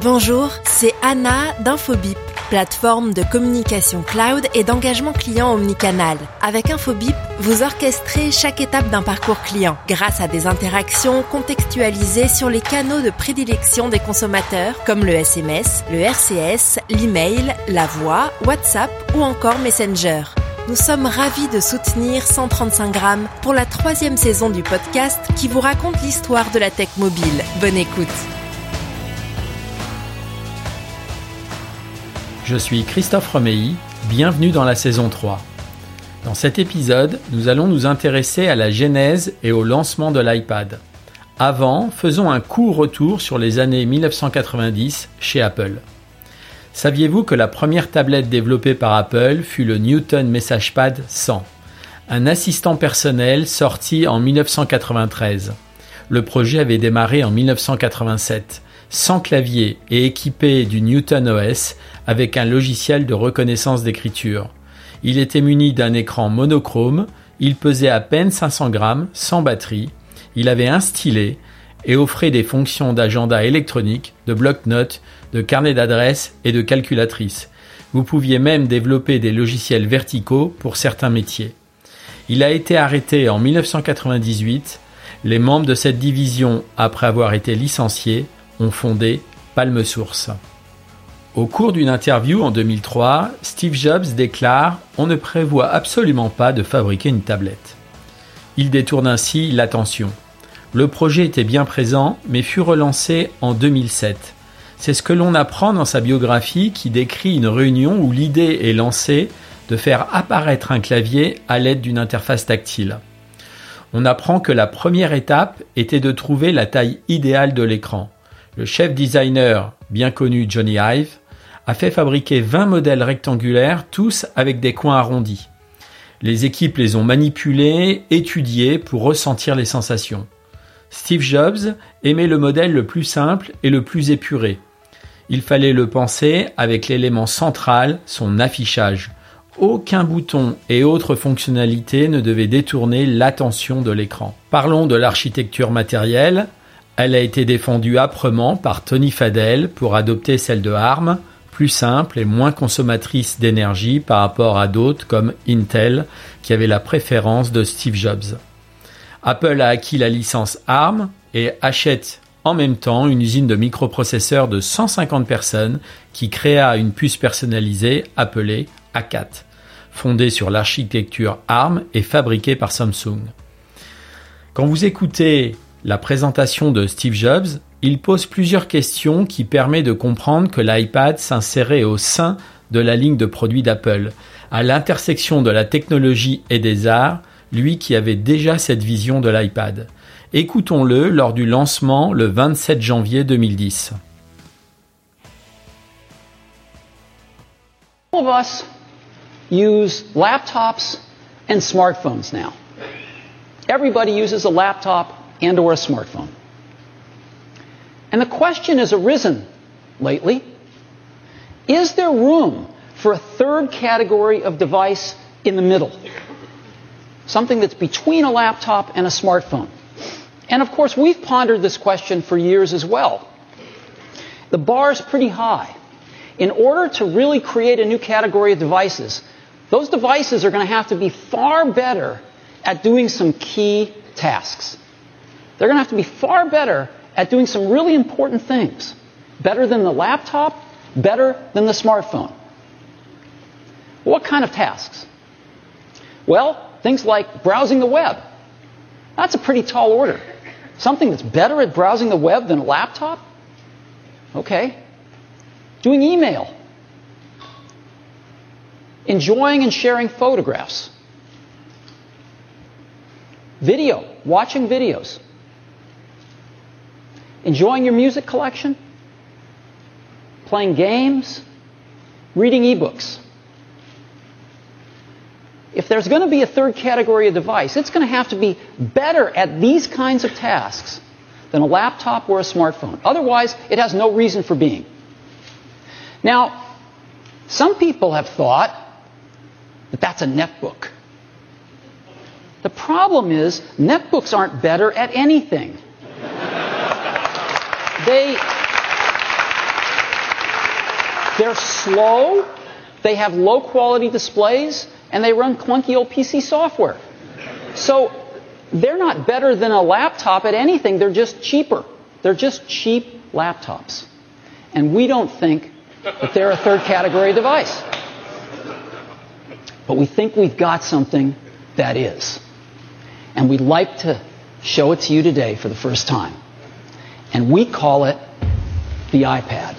Bonjour, c'est Anna d'Infobip, plateforme de communication cloud et d'engagement client omnicanal. Avec Infobip, vous orchestrez chaque étape d'un parcours client grâce à des interactions contextualisées sur les canaux de prédilection des consommateurs comme le SMS, le RCS, l'email, la voix, WhatsApp ou encore Messenger. Nous sommes ravis de soutenir 135 grammes pour la troisième saison du podcast qui vous raconte l'histoire de la tech mobile. Bonne écoute. Je suis Christophe Romeilly, bienvenue dans la saison 3. Dans cet épisode, nous allons nous intéresser à la genèse et au lancement de l'iPad. Avant, faisons un court retour sur les années 1990 chez Apple. Saviez-vous que la première tablette développée par Apple fut le Newton MessagePad 100, un assistant personnel sorti en 1993 Le projet avait démarré en 1987 sans clavier et équipé du Newton OS avec un logiciel de reconnaissance d'écriture. Il était muni d'un écran monochrome, il pesait à peine 500 grammes, sans batterie, il avait un stylet et offrait des fonctions d'agenda électronique, de bloc-notes, de carnet d'adresses et de calculatrice. Vous pouviez même développer des logiciels verticaux pour certains métiers. Il a été arrêté en 1998. Les membres de cette division, après avoir été licenciés, ont fondé Palme Source. Au cours d'une interview en 2003, Steve Jobs déclare On ne prévoit absolument pas de fabriquer une tablette. Il détourne ainsi l'attention. Le projet était bien présent, mais fut relancé en 2007. C'est ce que l'on apprend dans sa biographie qui décrit une réunion où l'idée est lancée de faire apparaître un clavier à l'aide d'une interface tactile. On apprend que la première étape était de trouver la taille idéale de l'écran. Le chef designer, bien connu Johnny Ive, a fait fabriquer 20 modèles rectangulaires, tous avec des coins arrondis. Les équipes les ont manipulés, étudiés pour ressentir les sensations. Steve Jobs aimait le modèle le plus simple et le plus épuré. Il fallait le penser avec l'élément central, son affichage. Aucun bouton et autres fonctionnalités ne devaient détourner l'attention de l'écran. Parlons de l'architecture matérielle. Elle a été défendue âprement par Tony Fadell pour adopter celle de ARM, plus simple et moins consommatrice d'énergie par rapport à d'autres comme Intel qui avait la préférence de Steve Jobs. Apple a acquis la licence ARM et achète en même temps une usine de microprocesseurs de 150 personnes qui créa une puce personnalisée appelée A4, fondée sur l'architecture ARM et fabriquée par Samsung. Quand vous écoutez la présentation de Steve Jobs, il pose plusieurs questions qui permettent de comprendre que l'iPad s'insérait au sein de la ligne de produits d'Apple, à l'intersection de la technologie et des arts, lui qui avait déjà cette vision de l'iPad. Écoutons-le lors du lancement le 27 janvier 2010. All use laptops and smartphones now. Everybody uses a laptop and or a smartphone. And the question has arisen lately, is there room for a third category of device in the middle? Something that's between a laptop and a smartphone. And of course, we've pondered this question for years as well. The bar is pretty high. In order to really create a new category of devices, those devices are going to have to be far better at doing some key tasks. They're going to have to be far better at doing some really important things. Better than the laptop, better than the smartphone. What kind of tasks? Well, things like browsing the web. That's a pretty tall order. Something that's better at browsing the web than a laptop? Okay. Doing email. Enjoying and sharing photographs. Video. Watching videos. Enjoying your music collection? Playing games? Reading ebooks? If there's going to be a third category of device, it's going to have to be better at these kinds of tasks than a laptop or a smartphone. Otherwise, it has no reason for being. Now, some people have thought that that's a netbook. The problem is, netbooks aren't better at anything. They, They're slow, they have low quality displays, and they run clunky old PC software. So they're not better than a laptop at anything, they're just cheaper. They're just cheap laptops. And we don't think that they're a third category device. But we think we've got something that is. And we'd like to show it to you today for the first time. And we call it the iPad.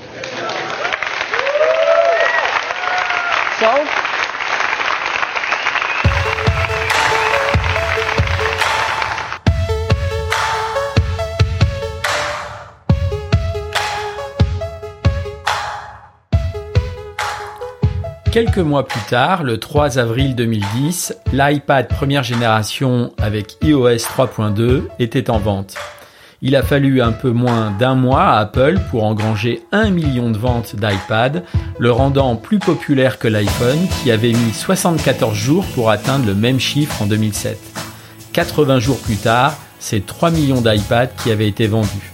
So, Quelques mois plus tard, le 3 avril 2010, l'iPad première génération avec iOS 3.2 était en vente. Il a fallu un peu moins d'un mois à Apple pour engranger un million de ventes d'iPad, le rendant plus populaire que l'iPhone qui avait mis 74 jours pour atteindre le même chiffre en 2007. 80 jours plus tard, c'est 3 millions d'iPad qui avaient été vendus.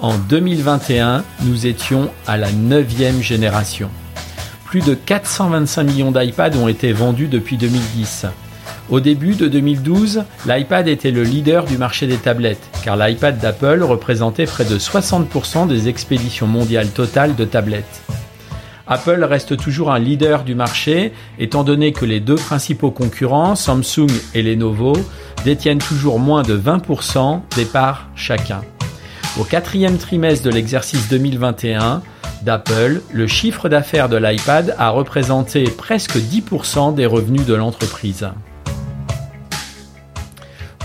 En 2021, nous étions à la neuvième génération. Plus de 425 millions d'iPad ont été vendus depuis 2010. Au début de 2012, l'iPad était le leader du marché des tablettes, car l'iPad d'Apple représentait près de 60% des expéditions mondiales totales de tablettes. Apple reste toujours un leader du marché, étant donné que les deux principaux concurrents, Samsung et Lenovo, détiennent toujours moins de 20% des parts chacun. Au quatrième trimestre de l'exercice 2021, d'Apple, le chiffre d'affaires de l'iPad a représenté presque 10% des revenus de l'entreprise.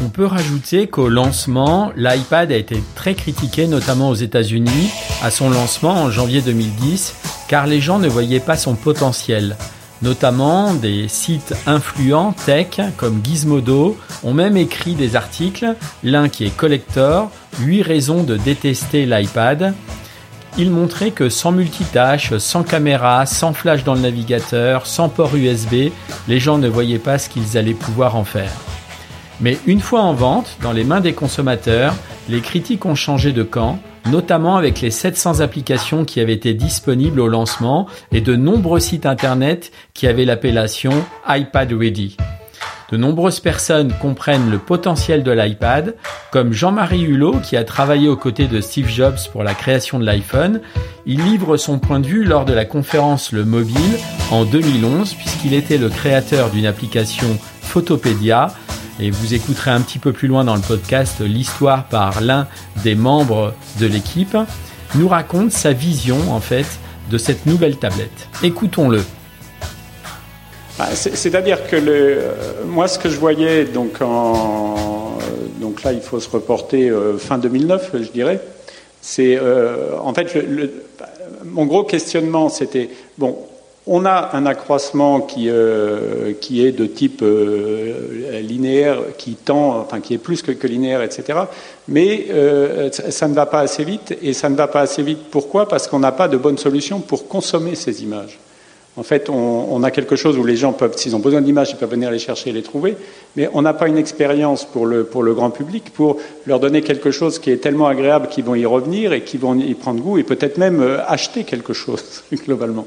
On peut rajouter qu'au lancement, l'iPad a été très critiqué, notamment aux États-Unis, à son lancement en janvier 2010, car les gens ne voyaient pas son potentiel. Notamment, des sites influents tech comme Gizmodo ont même écrit des articles, l'un qui est collector, 8 raisons de détester l'iPad, il montrait que sans multitâche, sans caméra, sans flash dans le navigateur, sans port USB, les gens ne voyaient pas ce qu'ils allaient pouvoir en faire. Mais une fois en vente, dans les mains des consommateurs, les critiques ont changé de camp, notamment avec les 700 applications qui avaient été disponibles au lancement et de nombreux sites internet qui avaient l'appellation iPad Ready. De nombreuses personnes comprennent le potentiel de l'iPad, comme Jean-Marie Hulot qui a travaillé aux côtés de Steve Jobs pour la création de l'iPhone. Il livre son point de vue lors de la conférence Le Mobile en 2011 puisqu'il était le créateur d'une application Photopédia et vous écouterez un petit peu plus loin dans le podcast l'histoire par l'un des membres de l'équipe, nous raconte sa vision en fait de cette nouvelle tablette. Écoutons-le. Bah, c'est-à-dire que euh, moi, ce que je voyais, donc, là, il faut se reporter euh, fin 2009, je dirais. C'est euh, en fait le, mon gros questionnement, c'était bon, on a un accroissement qui, qui est de type linéaire, qui tend, enfin qui est plus que, linéaire, etc. Mais ça ne va pas assez vite, et ça ne va pas assez vite. Pourquoi? Parce qu'on n'a pas de bonne solution pour consommer ces images. En fait, on, a quelque chose où les gens peuvent, s'ils ont besoin d'images, ils peuvent venir les chercher et les trouver, mais on n'a pas une expérience pour le, pour le grand public, pour leur donner quelque chose qui est tellement agréable qu'ils vont y revenir et qu'ils vont y prendre goût et peut-être même euh, acheter quelque chose, globalement.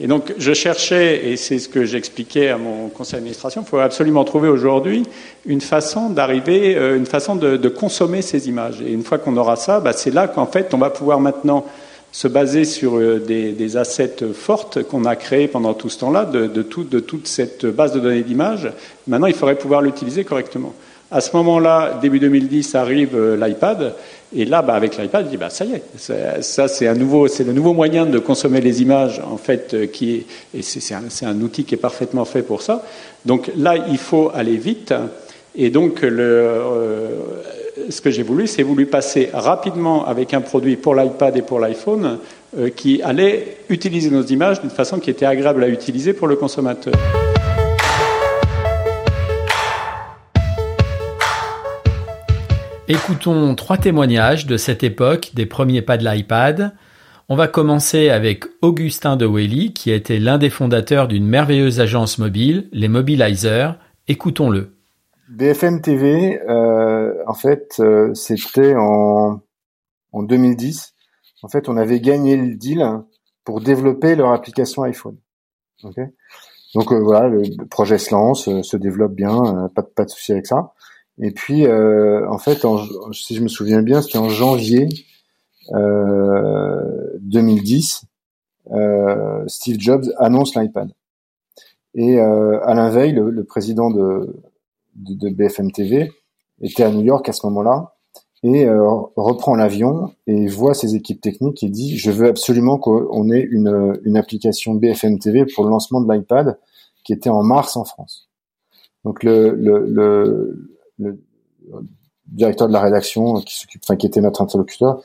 Et donc, je cherchais, et c'est ce que j'expliquais à mon conseil d'administration, il faut absolument trouver aujourd'hui une façon d'arriver, euh, une façon de, consommer ces images. Et une fois qu'on aura ça, bah, c'est là qu'en fait, on va pouvoir maintenant se baser sur euh, des, assets fortes qu'on a créés pendant tout ce temps-là, de, de, toute cette base de données d'images. Maintenant, il faudrait pouvoir l'utiliser correctement. À ce moment-là, début 2010, arrive euh, l'iPad, et là, bah, avec l'iPad, je dis bah, ça y est, ça c'est un nouveau, c'est le nouveau moyen de consommer les images, en fait, euh, qui est, et c'est un, outil qui est parfaitement fait pour ça. Donc là, il faut aller vite, et donc le, ce que j'ai voulu, c'est voulu passer rapidement avec un produit pour l'iPad et pour l'iPhone euh, qui allait utiliser nos images d'une façon qui était agréable à utiliser pour le consommateur. Écoutons trois témoignages de cette époque des premiers pas de l'iPad. On va commencer avec Augustin de Welly, qui a été l'un des fondateurs d'une merveilleuse agence mobile, les Mobilizer. Écoutons-le. BFM TV, euh, en fait, euh, c'était en, en 2010. En fait, on avait gagné le deal pour développer leur application iPhone. Okay Donc voilà, le projet se lance, se développe bien, pas, pas de souci avec ça. Et puis, en fait, si je me souviens bien, c'était en janvier 2010, Steve Jobs annonce l'iPad. Et Alain Veil, le, le président de, de, de, BFM TV, était à New York à ce moment-là et euh, reprend l'avion et voit ses équipes techniques et dit je veux absolument qu'on ait une, une application BFM TV pour le lancement de l'iPad qui était en mars en France. Donc le, le, le, le directeur de la rédaction qui s'occupe, enfin qui était notre interlocuteur,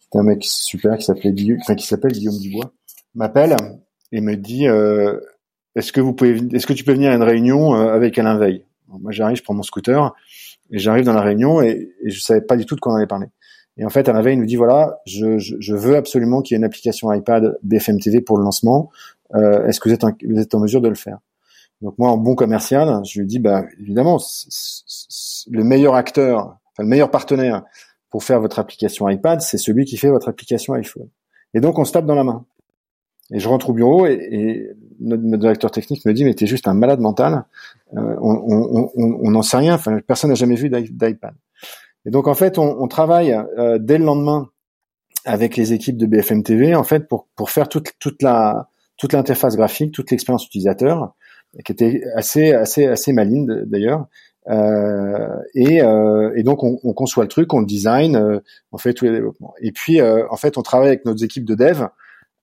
c'était un mec super qui s'appelait enfin qui s'appelle Guillaume Dubois, m'appelle et me dit euh, est-ce que vous pouvez, est-ce que tu peux venir à une réunion euh, avec Alain Veil? Moi j'arrive, je prends mon scooter et j'arrive dans la réunion et, et, je savais pas du tout de quoi on allait parler. Et en fait, à la veille, il nous dit voilà, je, je, je veux absolument qu'il y ait une application iPad BFM TV pour le lancement. Euh, Est-ce que vous êtes, vous êtes en mesure de le faire? Donc moi, en bon commercial, je lui dis bah évidemment, le meilleur acteur, enfin le meilleur partenaire pour faire votre application iPad, c'est celui qui fait votre application iPhone. Et donc on se tape dans la main. Et je rentre au bureau et, notre, directeur technique me dit mais t'es juste un malade mental. Euh, on n'en sait rien. Personne n'a jamais vu d'iPad. Et donc en fait, on, travaille euh, dès le lendemain avec les équipes de BFM TV en fait pour faire toute la toute l'interface graphique, toute l'expérience utilisateur, qui était assez assez assez maligne d'ailleurs. Euh, et, euh, et, donc on, on, conçoit le truc, on le design, euh, on fait tous les développements. Et puis euh, en fait on travaille avec nos équipes de dev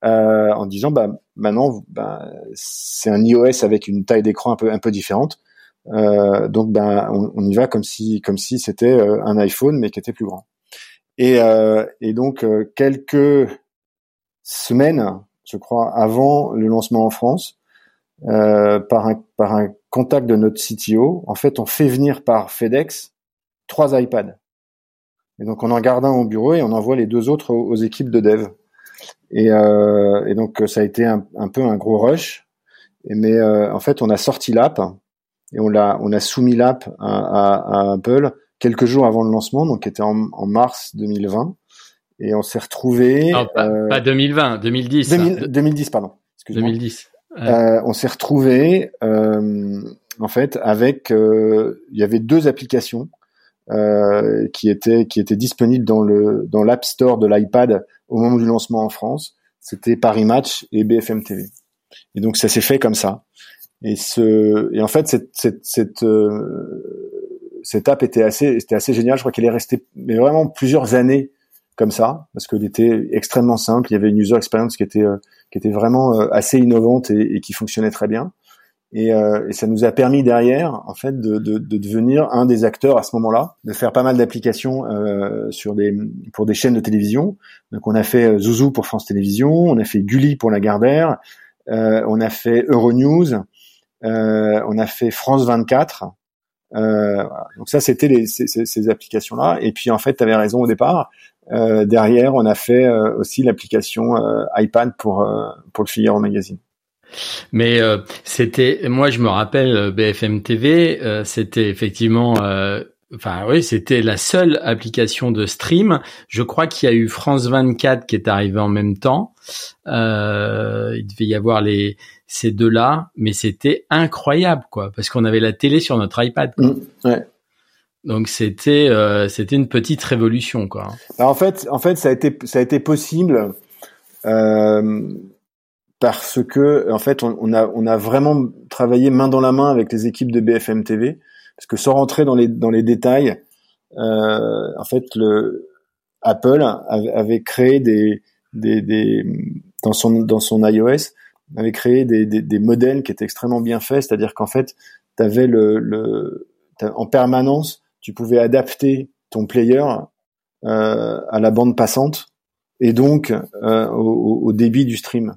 euh, en disant bah maintenant bah, c'est un iOS avec une taille d'écran un peu un peu différente. Euh, donc ben on, on, y va comme si comme si c'était un iPhone mais qui était plus grand. Et, et donc quelques semaines, je crois, avant le lancement en France, euh, par un par un contact de notre CTO, en fait, on fait venir par FedEx trois iPads. Et donc on en garde un au bureau et on envoie les deux autres aux, aux équipes de dev. Et, euh, et, donc ça a été un, un, peu un gros rush. Mais euh, en fait, on a sorti l'app et on l'a, on a soumis l'app à, à, à, Apple quelques jours avant le lancement, donc qui était en, en mars 2020. Et on s'est retrouvé. pas, euh, pas, 2020, 2010. 2000, 2010, pardon. 2010. Euh, on s'est retrouvé euh, en fait avec euh, il y avait deux applications euh, qui étaient qui étaient disponibles dans le dans l'app store de l'iPad au moment du lancement en France, c'était Paris Match et BFM TV. Et donc ça s'est fait comme ça. Et ce et en fait cette cette cette, euh, cette app était assez c'était assez génial. Je crois qu'elle est restée mais vraiment plusieurs années comme ça parce qu'elle était extrêmement simple. Il y avait une user experience qui était euh, qui était vraiment euh, assez innovante et, et, qui fonctionnait très bien. Et, euh, et, ça nous a permis derrière, en fait, de, de, de devenir un des acteurs à ce moment-là, de faire pas mal d'applications euh, sur des pour des chaînes de télévision. Donc on a fait euh, Zouzou pour France Télévisions, on a fait Gulli pour Lagardère, euh, on a fait Euronews, on a fait France 24. Voilà. Donc ça, c'était ces, ces, applications-là. Et puis en fait, tu avais raison au départ. derrière, on a fait aussi l'application iPad pour pour le Figaro Magazine. Mais euh, c'était, moi je me rappelle euh, BFM TV, euh, c'était effectivement, euh, enfin oui, c'était la seule application de stream. Je crois qu'il y a eu France 24 qui est arrivé en même temps. Euh, il devait y avoir les ces deux-là, mais c'était incroyable quoi, parce qu'on avait la télé sur notre iPad. Quoi. Mmh, ouais. Donc c'était c'était une petite révolution quoi. Alors, en fait, en fait, ça a été ça a été possible. Euh, parce que en fait on, on, a on a vraiment travaillé main dans la main avec les équipes de BFM TV parce que sans rentrer dans les dans les détails euh, en fait le Apple avait créé des, des, des dans son dans son iOS avait créé des, des, des modèles qui étaient extrêmement bien faits c'est-à-dire qu'en fait tu avais le, le en permanence tu pouvais adapter ton player euh, à la bande passante et donc euh, au, au débit du stream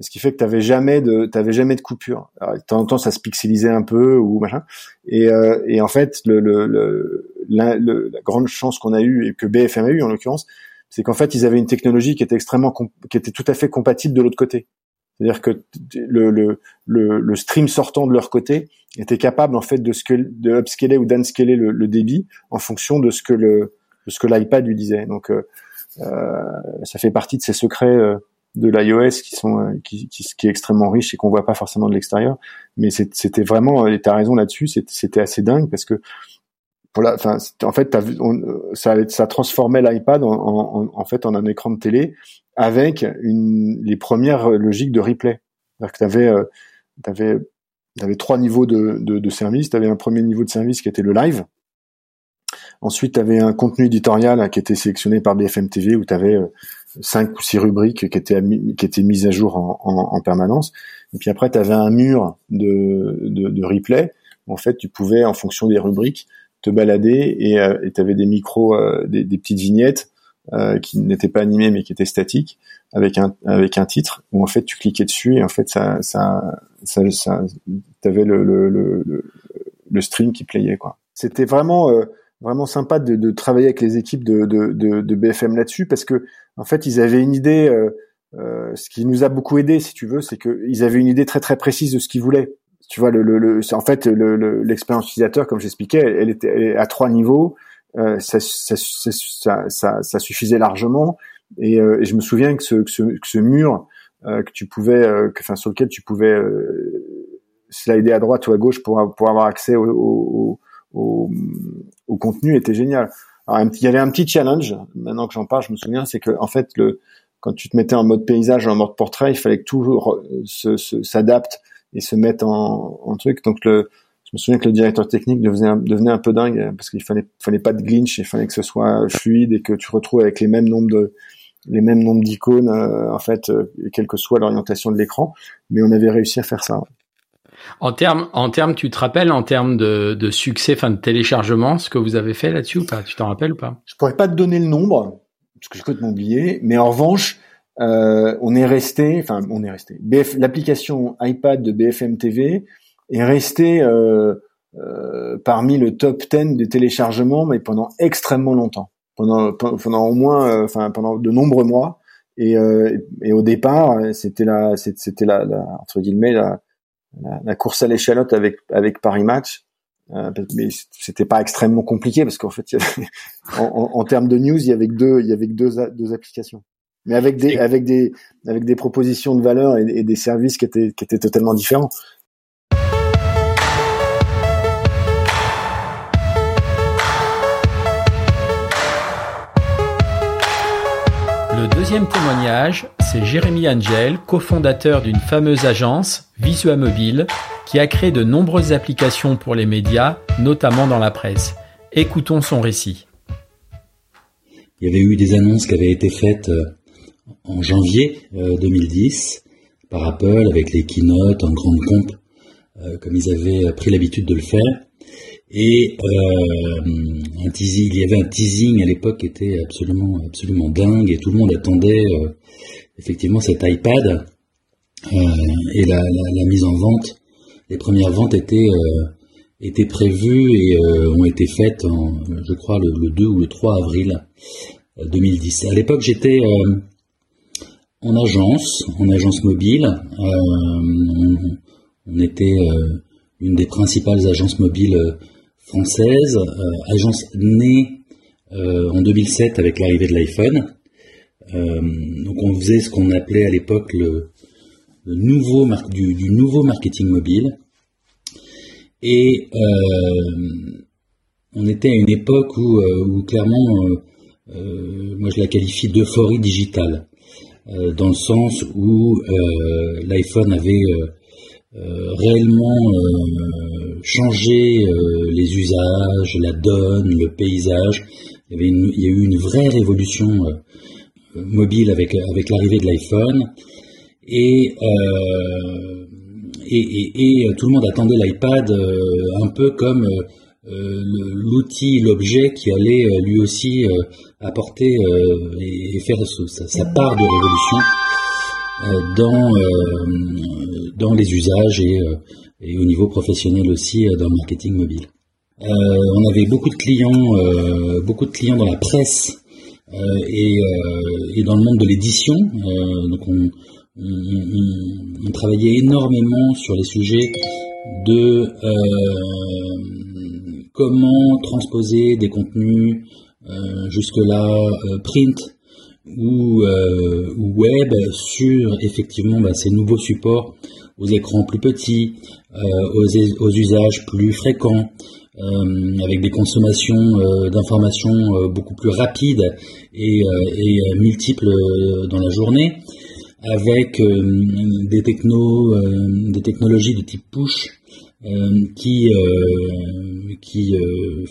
ce qui fait que tu n'avais jamais de t'avais jamais de coupure. Alors, de temps en temps, ça se pixelisait un peu ou machin. Et, euh, et en fait, le, le, le, la, la, grande chance qu'on a eue et que BFM a eu en l'occurrence, c'est qu'en fait, ils avaient une technologie qui était extrêmement qui était tout à fait compatible de l'autre côté. C'est-à-dire que le, le, le, stream sortant de leur côté était capable en fait de, que, de upscaler ou downscaler le, le débit en fonction de ce que le de ce que l'iPad lui disait. Donc euh, euh ça fait partie de ces secrets euh, de l'iOS qui sont qui, qui, qui, est extrêmement riche et qu'on voit pas forcément de l'extérieur. Mais c'était vraiment, et t'as raison là-dessus, c'était assez dingue parce que en fait, ça, transformait l'iPad en, en, en, fait en un écran de télé avec une, les premières logiques de replay. C'est-à-dire que t'avais, euh, t'avais, t'avais trois niveaux de, de, de service. T'avais un premier niveau de service qui était le live. Ensuite, tu avais un contenu éditorial qui était sélectionné par BFM TV où tu avais euh, cinq ou six rubriques qui étaient qui étaient mises à jour en, en, en permanence. Et puis après, tu avais un mur de, de, de replay. En fait, tu pouvais, en fonction des rubriques, te balader et euh, tu avais des micros, euh, des, des, petites vignettes euh, qui n'étaient pas animées mais qui étaient statiques avec un avec un titre où en fait tu cliquais dessus et en fait ça ça ça, ça t'avais le le, le le stream qui playait quoi. C'était vraiment vraiment sympa de, de, travailler avec les équipes de, de, de BFM là-dessus parce que en fait ils avaient une idée. Euh, euh, ce qui nous a beaucoup aidé, si tu veux, c'est qu'ils avaient une idée très très précise de ce qu'ils voulaient. Tu vois, le, le, le en fait l'expérience utilisateur, comme j'expliquais, elle, était à trois niveaux. Euh, ça, ça, ça, ça, suffisait largement. Et, euh, et, je me souviens que ce, que ce, que ce mur euh, que tu pouvais, que, enfin sur lequel tu pouvais slider à droite ou à gauche pour, pour avoir accès au, au, au, au contenu était génial. Alors, il y avait un petit challenge. Maintenant que j'en parle, je me souviens, c'est que en fait, le, quand tu te mettais en mode paysage ou en mode portrait, il fallait que tout s'adapte et se mette en, en, truc. Donc le, je me souviens que le directeur technique devenait un, devenait un peu dingue parce qu'il fallait, fallait pas de glitch, il fallait que ce soit fluide et que tu retrouves avec les mêmes nombres de, les mêmes nombres d'icônes euh, en fait, euh, quelle que soit l'orientation de l'écran. Mais on avait réussi à faire ça. En termes, en termes, tu te rappelles en termes de, de succès, enfin de téléchargement, ce que vous avez fait là-dessus ou pas? Tu t'en rappelles ou pas? Je pourrais pas te donner le nombre parce que je peux oublier, mais en revanche, euh, on est resté, enfin on est resté. l'application iPad de BFM TV est restée euh, euh, parmi le top 10 des téléchargements, mais pendant extrêmement longtemps, pendant pendant au moins, enfin pendant de nombreux mois. Et, et au départ, c'était la, c'était la, la, entre guillemets la, la, course à l'échalote avec avec Paris Match. Euh, mais c'était pas extrêmement compliqué parce qu'en fait, en, en, en, termes de news, il y avait deux, il y avait deux, deux applications, mais avec des avec des avec des propositions de valeur et, et des services qui étaient qui étaient totalement différents. Le deuxième témoignage, c'est Jérémy Angel, cofondateur d'une fameuse agence, Visua Mobile, qui a créé de nombreuses applications pour les médias, notamment dans la presse. Écoutons son récit. Il y avait eu des annonces qui avaient été faites euh, en janvier 2010 euh, par Apple avec les keynotes en grande pompe, euh, comme ils avaient pris l'habitude de le faire. Et un teasing, il y avait un teasing à l'époque qui était absolument, absolument dingue et tout le monde attendait effectivement cet iPad et la, mise en vente les premières ventes étaient, euh, étaient prévues et euh, ont été faites, je crois, le, 2 ou le 3 avril 2010. Euh, à l'époque, j'étais en agence, en agence mobile. on, était une des principales agences mobiles françaises, agence née en 2007 avec l'arrivée de l'iPhone. donc on faisait ce qu'on appelait à l'époque le, nouveau du, du, nouveau marketing mobile. Et euh, on était à une époque où, euh, où clairement, euh, moi je la qualifie d'euphorie digitale, dans le sens où l'iPhone avait réellement changé les usages, la donne, le paysage. Il y, avait une, il y a eu une vraie révolution mobile avec, avec l'arrivée de l'iPhone. Et euh, et, euh, tout le monde attendait l'iPad euh, un peu comme euh, l'outil, l'objet qui allait lui aussi apporter et, faire sa, part de révolution dans, dans les usages et, au niveau professionnel aussi dans le marketing mobile. on avait beaucoup de clients, beaucoup de clients dans la presse et, et, dans le monde de l'édition. donc on, on, travaillait énormément sur les sujets de euh, comment transposer des contenus euh, jusque-là euh, print ou, web sur effectivement bah, ces nouveaux supports aux écrans plus petits, aux, aux, usages plus fréquents, avec des consommations d'informations beaucoup plus rapides et, et multiples dans la journée avec euh, des technos, euh, des technologies de type push euh, qui qui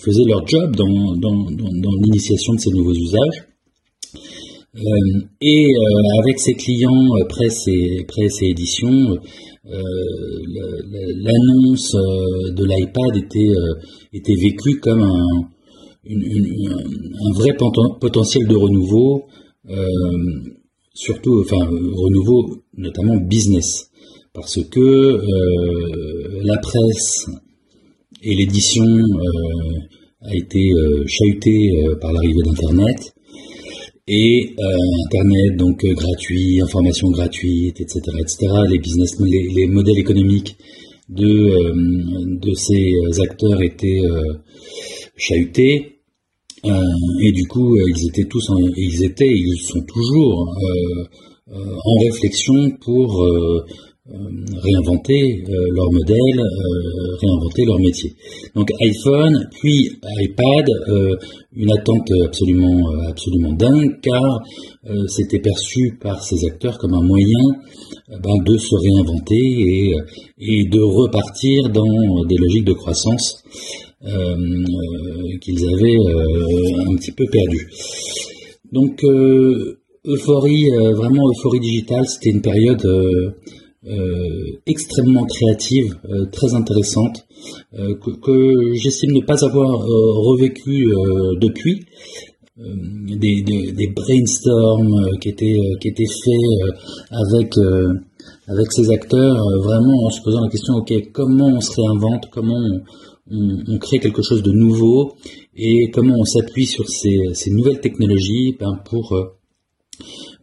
faisaient leur job dans, dans, dans, l'initiation de ces nouveaux usages. et avec ces clients presse et presse et édition, l'annonce de l'iPad était était vécue comme un, un vrai potentiel de renouveau surtout, enfin, renouveau notamment business, parce que euh, la presse et l'édition euh, a été euh, chahutée par l'arrivée d'Internet, et Internet donc gratuit, information gratuite, etc., etc. Les business, les, modèles économiques de de ces acteurs étaient chahutés euh, et du coup, euh, ils étaient tous, ils étaient, ils sont toujours euh, en réflexion pour réinventer leur modèle, réinventer leur métier. Donc iPhone, puis iPad, une attente absolument absolument dingue, car c'était perçu par ces acteurs comme un moyen ben, de se réinventer et, et de repartir dans des logiques de croissance euh, euh, qu'ils avaient euh, un petit peu perdu. Donc euphorie, vraiment euphorie digitale, c'était une période extrêmement créative, très intéressante, que, j'estime ne pas avoir revécu depuis. Des, des, brainstorms qui étaient qui étaient faits avec avec ces acteurs vraiment en se posant la question ok comment on se réinvente comment on, crée quelque chose de nouveau et comment on s'appuie sur ces, nouvelles technologies ben, pour euh,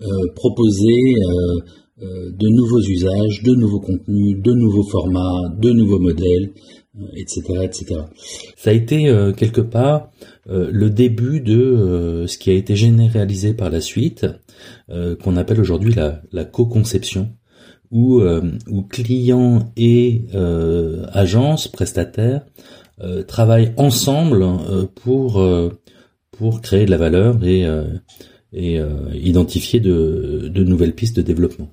euh, proposer euh, de nouveaux usages, de nouveaux contenus, de nouveaux formats, de nouveaux modèles, etc., etc. Ça a été quelque part le début de ce qui a été généralisé par la suite, qu'on appelle aujourd'hui la, la co-conception où, euh, où clients et euh, agences, prestataires euh, travaillent ensemble pour pour créer de la valeur et identifier de, de nouvelles pistes de développement.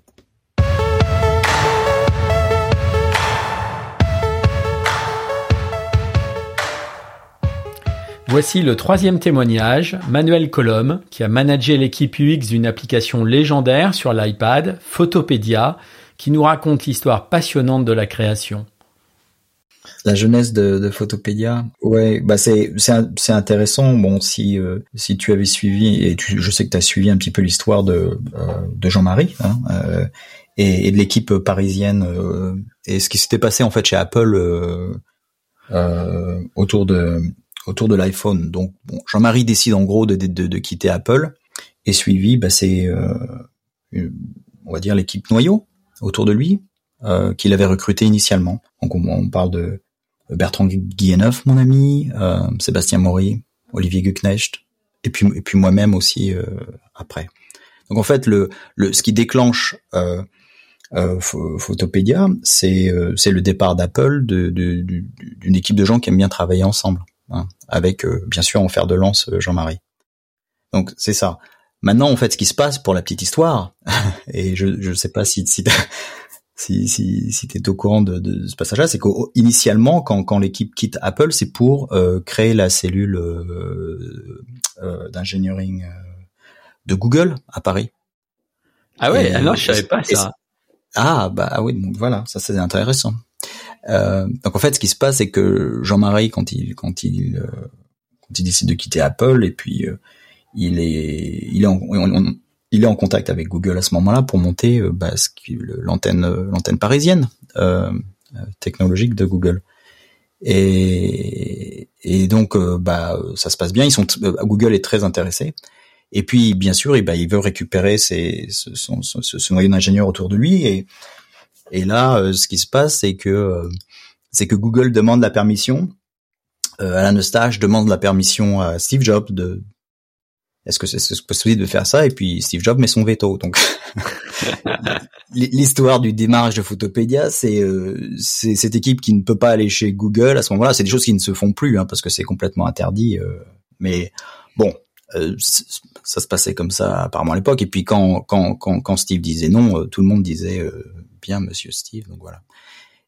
Voici le troisième témoignage, Manuel Colom, qui a managé l'équipe UX d'une application légendaire sur l'iPad, Photopédia, qui nous raconte l'histoire passionnante de la création. La jeunesse de, de Photopédia, ouais, bah c'est intéressant. Bon, si euh, si tu avais suivi et je sais que tu as suivi un petit peu l'histoire de euh, Jean-Marie hein, euh, et, de l'équipe parisienne et ce qui s'était passé en fait chez Apple autour de autour de l'iPhone. Donc bon, Jean-Marie décide en gros de, de, de, quitter Apple et suivi, bah c'est on va dire l'équipe noyau autour de lui euh, qu'il avait recruté initialement. Donc on, parle de Bertrand Guilleneuf, mon ami, euh, Sébastien Maury, Olivier Gucknecht, et puis et puis moi-même aussi euh, après. Donc en fait le, le ce qui déclenche euh, euh, Photopédia, c'est euh, le départ d'Apple d'une de, équipe de gens qui aiment bien travailler ensemble, hein, avec bien sûr en fer de lance Jean-Marie. Donc c'est ça. Maintenant, en fait, ce qui se passe pour la petite histoire, et je ne sais pas si si si si, si tu es au courant de, de ce passage-là, c'est qu'initialement, quand, quand l'équipe quitte Apple, c'est pour euh, créer la cellule euh, euh, d'ingénierie de Google à Paris. Ah ouais, alors ah je savais pas ça. Ah bah ah oui, donc voilà, ça c'est intéressant. Donc en fait, ce qui se passe, c'est que Jean-Marie, quand il quand il quand il décide de quitter Apple, et puis il est, il est en, il est en contact avec Google à ce moment-là pour monter euh, bah, l'antenne, euh, l'antenne parisienne euh, technologique de Google. Et, et donc, bah, ça se passe bien. Ils sont, Google est très intéressé. Et puis, bien sûr, et bah, il veut récupérer ses, ce, son, ce, ce noyau d'ingénieurs autour de lui. Et, et là, ce qui se passe, c'est que c'est que Google demande la permission. Euh, Alan Eustache demande la permission à Steve Jobs de est-ce que c'est possible de faire ça? Et puis Steve Jobs met son veto. Donc l'histoire du démarrage de Photopédia, c'est euh, cette équipe qui ne peut pas aller chez Google à ce moment-là. C'est des choses qui ne se font plus hein, parce que c'est complètement interdit. Euh, mais bon, euh, ça se passait comme ça apparemment à l'époque. Et puis quand quand quand, quand Steve disait non, tout le monde disait bien Monsieur Steve. Donc voilà.